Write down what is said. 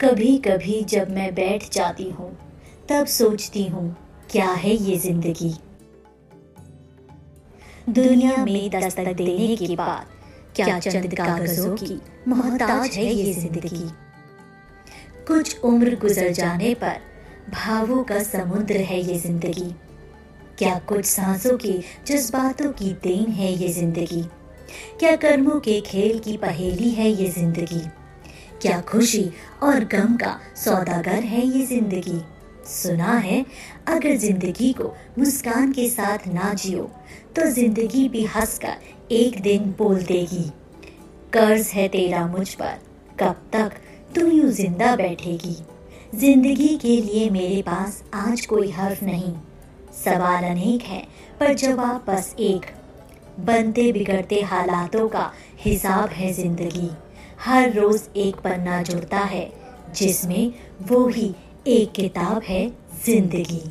कभी कभी जब मैं बैठ जाती हूँ, तब सोचती हूँ, क्या है ये ज़िंदगी? दुनिया में दस्तक देने के बाद, क्या चंद कागजों की मोहताज है ये ज़िंदगी? कुछ उम्र गुजर जाने पर भावों का समुद्र है ये ज़िंदगी। क्या कुछ सांसों के जज्बातों की देन है ये ज़िंदगी? क्या कर्मों के खेल की पहेली है ये ज़िंदगी? क्या खुशी और गम का सौदागर है ये ज़िंदगी? सुना है, अगर ज़िंदगी को मुस्कान के साथ ना जियो तो ज़िंदगी भी हंस हंसकर एक दिन बोल देगी। कर्ज है तेरा मुझ पर, कब तक तू यूँ ज़िंदा बैठेगी? ज़िंदगी के लिए मेरे पास आज कोई हर्फ नहीं। सवाल अनेक है, पर जवाब बस एक। बनते बिगड़ते हालातों का हिसाब है ज़िंदगी। हर रोज एक पन्ना जुड़ता है जिसमें वो ही एक किताब है ज़िंदगी।